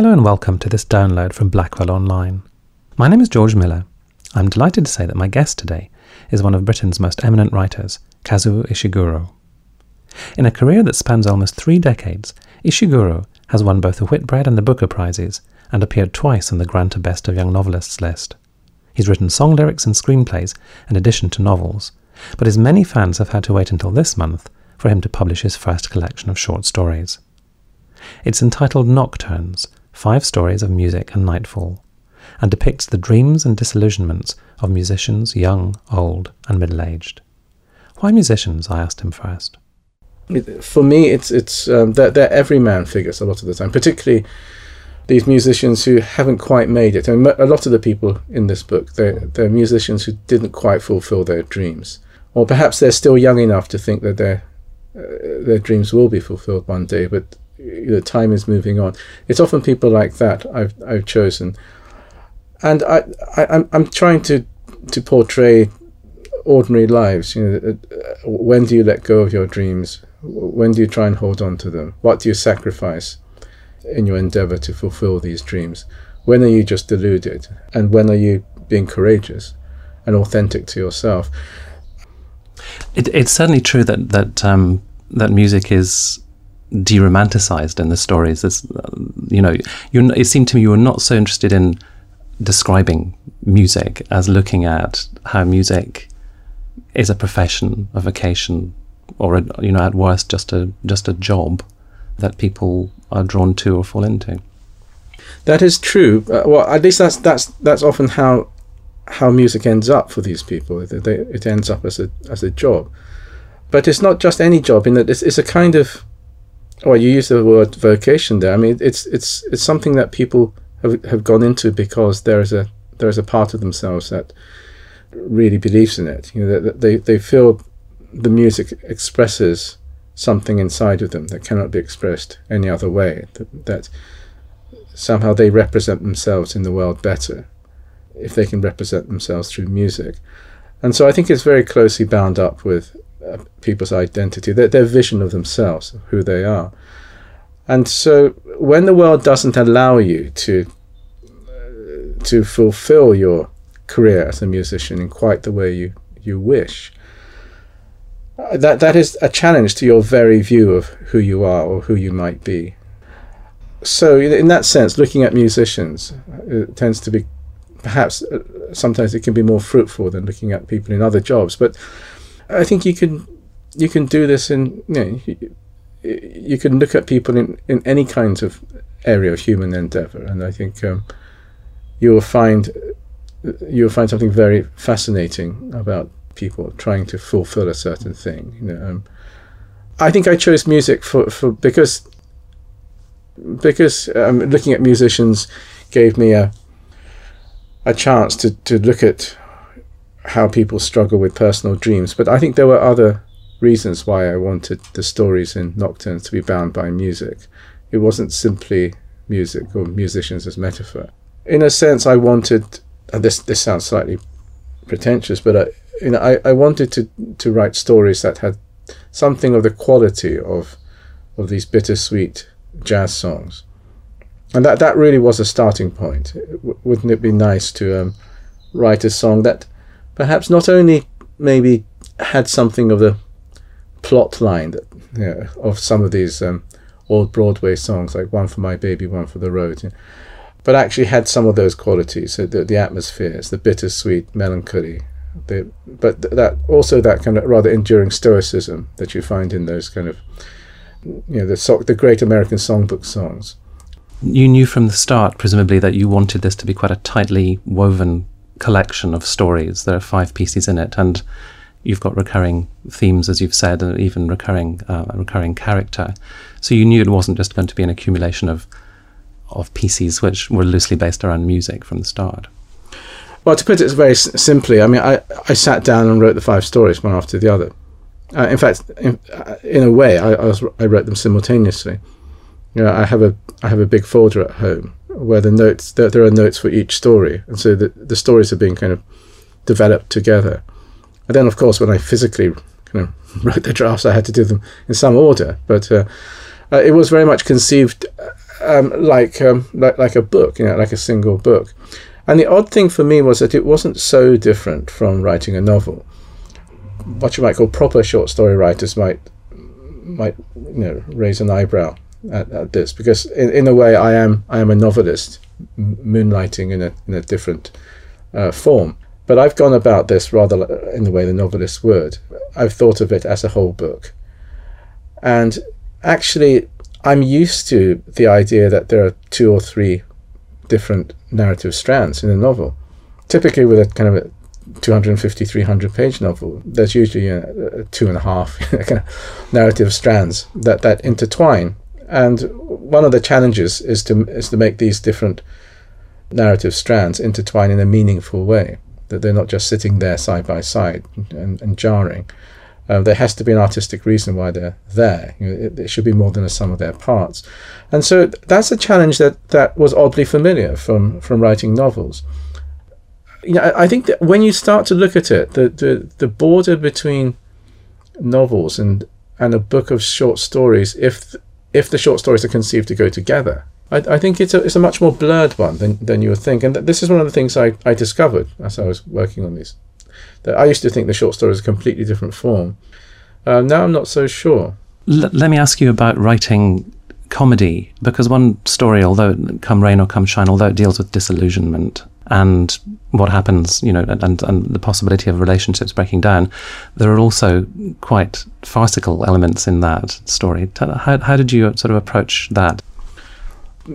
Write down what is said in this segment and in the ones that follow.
Hello and welcome to this download from Blackwell Online. My name is George Miller. I'm delighted to say that my guest today is one of Britain's most eminent writers, Kazuo Ishiguro. In a career that spans almost three decades, Ishiguro has won both the Whitbread and the Booker Prizes and appeared twice on the Granta Best of Young Novelists list. He's written song lyrics and screenplays in addition to novels, but his many fans have had to wait until this month for him to publish his first collection of short stories. It's entitled Nocturnes Five Stories of Music and Nightfall, and depicts the dreams and disillusionments of musicians, young, old, and middle aged. Why musicians? I asked him first. For me, it's it's um, they're, they're everyman figures a lot of the time, particularly these musicians who haven't quite made it. And a lot of the people in this book, they're, they're musicians who didn't quite fulfill their dreams, or perhaps they're still young enough to think that their uh, their dreams will be fulfilled one day, but the time is moving on. It's often people like that I've I've chosen, and I, I I'm I'm trying to to portray ordinary lives. You know, uh, when do you let go of your dreams? When do you try and hold on to them? What do you sacrifice in your endeavor to fulfill these dreams? When are you just deluded? And when are you being courageous and authentic to yourself? It, it's certainly true that that um, that music is deromanticized in the stories. It's, uh, you know, it seemed to me you were not so interested in describing music as looking at how music is a profession, a vocation, or a, you know, at worst, just a just a job that people are drawn to or fall into. That is true. Uh, well, at least that's that's that's often how how music ends up for these people. It, it ends up as a as a job, but it's not just any job. In that it's, it's a kind of well, you use the word vocation there. I mean, it's it's it's something that people have have gone into because there is a there is a part of themselves that really believes in it. You know, that they they feel the music expresses something inside of them that cannot be expressed any other way. That, that somehow they represent themselves in the world better if they can represent themselves through music. And so I think it's very closely bound up with people's identity, their, their vision of themselves, who they are. And so when the world doesn't allow you to uh, to fulfill your career as a musician in quite the way you, you wish, uh, that that is a challenge to your very view of who you are or who you might be. So in that sense, looking at musicians uh, tends to be perhaps uh, sometimes it can be more fruitful than looking at people in other jobs. But I think you can you can do this in you know you, you can look at people in in any kind of area of human endeavor, and I think um, you will find you will find something very fascinating about people trying to fulfill a certain thing. You know, um, I think I chose music for, for because because um, looking at musicians gave me a a chance to, to look at how people struggle with personal dreams. But I think there were other reasons why I wanted the stories in Nocturnes to be bound by music. It wasn't simply music or musicians as metaphor. In a sense, I wanted, and this this sounds slightly pretentious, but I, you know, I, I wanted to to write stories that had something of the quality of of these bittersweet jazz songs, and that that really was a starting point. wouldn't it be nice to um, write a song that perhaps not only maybe had something of the plot line that, you know, of some of these um, old Broadway songs, like One for My Baby, One for the Road, you know, but actually had some of those qualities, so the, the atmospheres, the bittersweet melancholy, the, but that also that kind of rather enduring stoicism that you find in those kind of you know the so, the great American songbook songs. You knew from the start, presumably, that you wanted this to be quite a tightly woven collection of stories. There are five pieces in it, and you've got recurring themes, as you've said, and even recurring uh, recurring character. So you knew it wasn't just going to be an accumulation of of pieces which were loosely based around music from the start. Well, to put it very simply, I mean, I, I sat down and wrote the five stories one after the other. Uh, in fact, in, uh, in a way, I, I, was, I wrote them simultaneously. You know, I have a I have a big folder at home where the notes there, there are notes for each story, and so the the stories are being kind of developed together. And then, of course, when I physically kind of wrote the drafts, I had to do them in some order. But uh, uh, it was very much conceived um, like, um, like like a book, you know, like a single book. And the odd thing for me was that it wasn't so different from writing a novel. What you might call proper short story writers might might you know raise an eyebrow at, at this because in, in a way I am I am a novelist moonlighting in a in a different uh, form. But I've gone about this rather in the way the novelists would. I've thought of it as a whole book, and actually I'm used to the idea that there are two or three different narrative strands in a novel. Typically, with a kind of a 250, 300 page novel, there's usually a two and a half kind of narrative strands that, that intertwine. And one of the challenges is to is to make these different narrative strands intertwine in a meaningful way, that they're not just sitting there side by side and, and jarring. Uh, there has to be an artistic reason why they're there. You know, it, it, should be more than a sum of their parts. And so that's a challenge that, that was oddly familiar from, from writing novels. You know, I, think that when you start to look at it, the, the, the border between novels and, and a book of short stories, if, if the short stories are conceived to go together, I, I think it's a, it's a much more blurred one than, than you would think. And this is one of the things I, I discovered as I was working on these that I used to think the short story was a completely different form. Uh, now I'm not so sure. L- let me ask you about writing comedy, because one story, although come rain or come shine, although it deals with disillusionment and what happens, you know, and, and the possibility of relationships breaking down, there are also quite farcical elements in that story. How, how did you sort of approach that?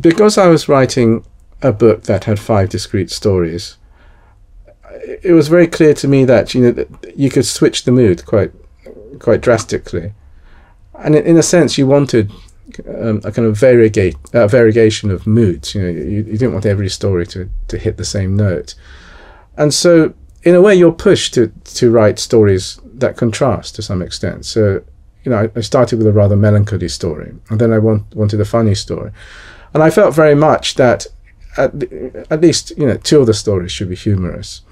Because I was writing a book that had five discrete stories, it was very clear to me that you know that you could switch the mood quite quite drastically, and in, in a sense, you wanted um, a kind of variegate uh, variegation of moods. You know, you, you didn't want every story to to hit the same note, and so in a way, you're pushed to to write stories that contrast to some extent. So you know, I, I started with a rather melancholy story, and then I want, wanted a funny story, and I felt very much that at, at least you know two of the stories should be humorous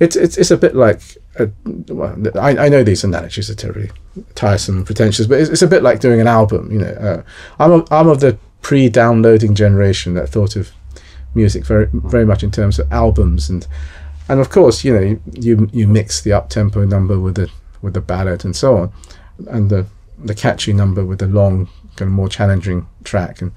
it's it's it's a bit like a, well, I, I know these analogies are terribly tiresome and pretentious, but it's, it's a bit like doing an album. You know, uh, I'm a, I'm of the pre-downloading generation that thought of music very very much in terms of albums and and of course you know you you, you mix the up tempo number with the with the ballad and so on, and the the catchy number with the long kind of more challenging track and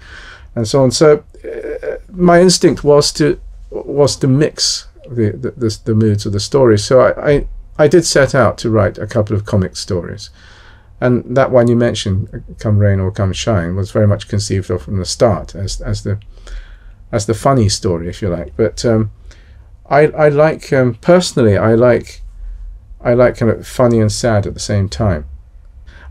and so on. So uh, my instinct was to was to mix the, the, the, the moods of the story. So I, I, I did set out to write a couple of comic stories. And that one you mentioned, "Come Rain or Come Shine," was very much conceived of from the start as as the as the funny story, if you like. But um, I I like um, personally I like I like kind of funny and sad at the same time.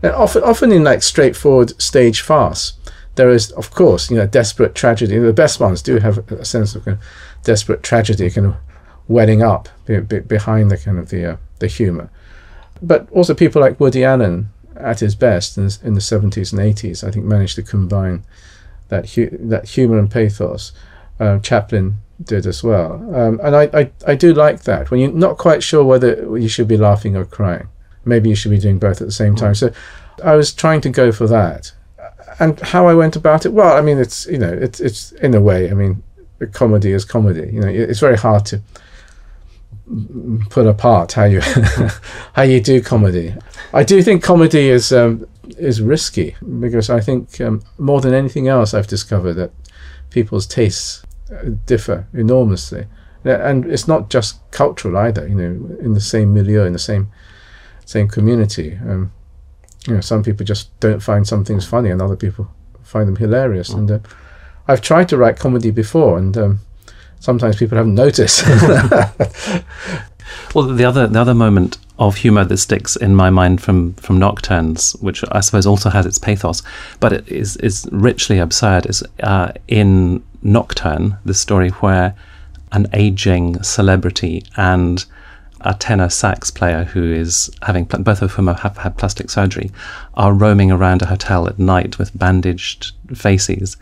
And often often in like straightforward stage farce, there is of course you know desperate tragedy. The best ones do have a sense of, kind of desperate tragedy, kind of welling up behind the kind of the uh, the humor. But also people like Woody Allen at his best in, in the 70s and 80s, I think managed to combine that hu- that humor and pathos. Uh, Chaplin did as well, um, and I, I I do like that when you're not quite sure whether you should be laughing or crying. Maybe you should be doing both at the same time. So I was trying to go for that, and how I went about it. Well, I mean, it's you know, it's it's in a way. I mean, comedy is comedy. You know, it's very hard to put apart how you how you do comedy. I do think comedy is um, is risky because I think um, more than anything else I've discovered that people's tastes uh, differ enormously, and it's not just cultural either. You know, in the same milieu, in the same same community, um, you know, some people just don't find some things funny, and other people find them hilarious. Mm. And uh, I've tried to write comedy before, and um, sometimes people haven't noticed. well, the other the other moment of humour that sticks in my mind from from Nocturnes, which I suppose also has its pathos, but it is is richly absurd, is uh, in Nocturne, the story where an aging celebrity and a tenor sax player who is having both of whom have had plastic surgery are roaming around a hotel at night with bandaged faces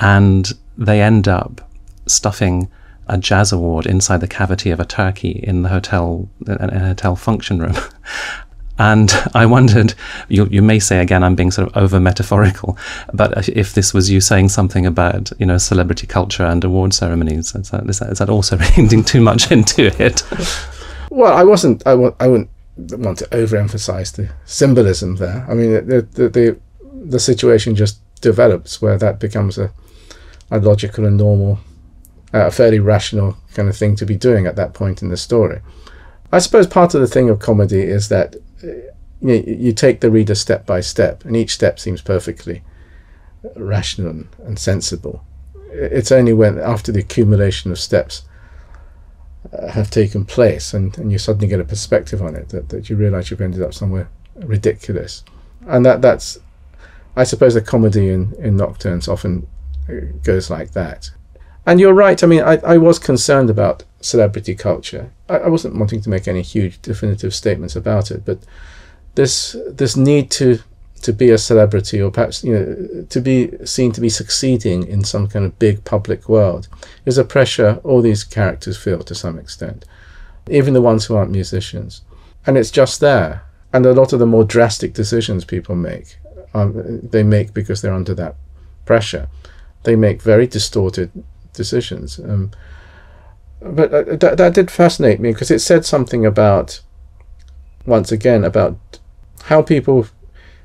and they end up stuffing a jazz award inside the cavity of a turkey in the hotel in a hotel function room. And I wondered, you, you may say again, I'm being sort of over metaphorical, but if this was you saying something about, you know, celebrity culture and award ceremonies, is that, is that, is that also reading too much into it? Well, I wasn't, I, w- I wouldn't want to overemphasize the symbolism there. I mean, the, the, the, the situation just develops where that becomes a, a logical and normal, a fairly rational kind of thing to be doing at that point in the story. I suppose part of the thing of comedy is that you, know, you take the reader step by step, and each step seems perfectly rational and, sensible. It's only when, after the accumulation of steps uh, have taken place, and, and you suddenly get a perspective on it, that, that you realize you've ended up somewhere ridiculous. And that that's, I suppose, the comedy in, in Nocturnes often uh, goes like that. And you're right. I mean, I, I was concerned about celebrity culture. I, I wasn't wanting to make any huge definitive statements about it, but this this need to to be a celebrity or perhaps you know to be seen to be succeeding in some kind of big public world is a pressure all these characters feel to some extent even the ones who aren't musicians and it's just there and a lot of the more drastic decisions people make um, they make because they're under that pressure they make very distorted decisions. Um, but uh, that, that did fascinate me because it said something about, once again, about how people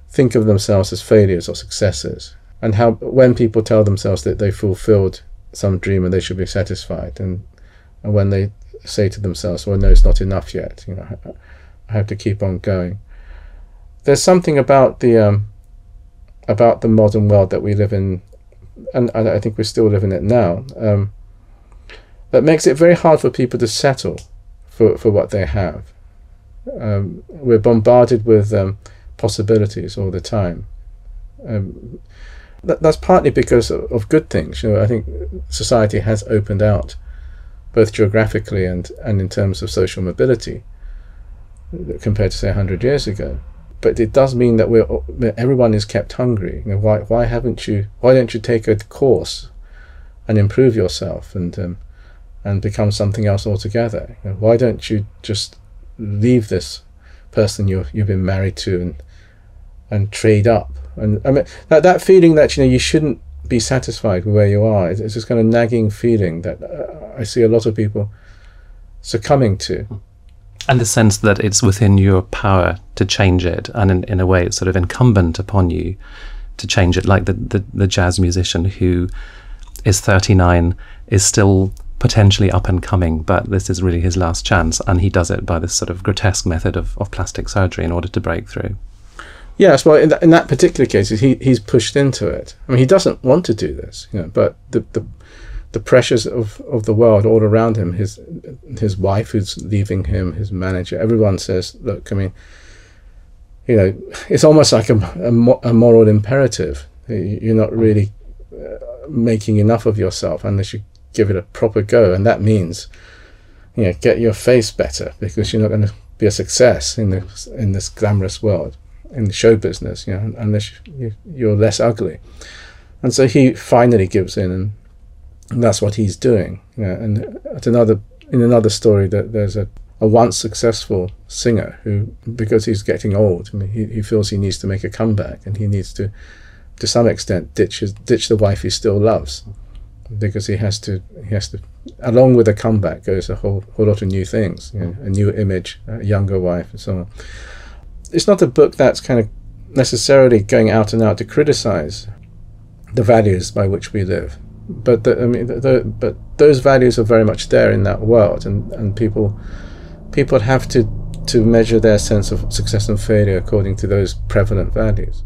think of themselves as failures or successes, and how when people tell themselves that they fulfilled some dream and they should be satisfied, and and when they say to themselves, "Well, no, it's not enough yet. You know, I have to keep on going." There's something about the um, about the modern world that we live in and I think we're still living it now, um, that makes it very hard for people to settle for, for what they have. Um, we're bombarded with um, possibilities all the time. Um, that, that's partly because of, of, good things. You know, I think society has opened out, both geographically and, and in terms of social mobility, compared to say hundred years ago but it does mean that we're everyone is kept hungry. You know, why why haven't you? Why don't you take a course and improve yourself and um, and become something else altogether? You know, why don't you just leave this person you you've been married to and and trade up? And I mean that that feeling that you know you shouldn't be satisfied with where you are. It's, this kind of nagging feeling that uh, I see a lot of people succumbing to and the sense that it's within your power to change it, and in, in a way, it's sort of incumbent upon you to change it, like the, the, the jazz musician who is 39 is still potentially up and coming, but this is really his last chance, and he does it by this sort of grotesque method of, of plastic surgery in order to break through. Yes, well, in that, in that particular case, he he's pushed into it. I mean, he doesn't want to do this, you know, but the the the pressures of, of the world all around him, his his wife who's leaving him, his manager, everyone says, look, I mean, you know, it's almost like a, a, a moral imperative. You're not really uh, making enough of yourself unless you give it a proper go, and that means, you know, get your face better because you're not going to be a success in this in this glamorous world, in the show business, you know, unless you, you're less ugly. And so he finally gives in and and that's what he's doing. And at another in another story, that there's a, a once successful singer who, because he's getting old, I mean, he, he feels he needs to make a comeback, and he needs to, to some extent, ditch his, ditch the wife he still loves, because he has to he has to, along with a comeback goes a whole whole lot of new things, you know, a new image, a younger wife, and so on. It's not a book that's kind of necessarily going out and out to criticize the values by which we live but the, I mean, the, the, but those values are very much there in that world, and, and people people have to to measure their sense of success and failure according to those prevalent values.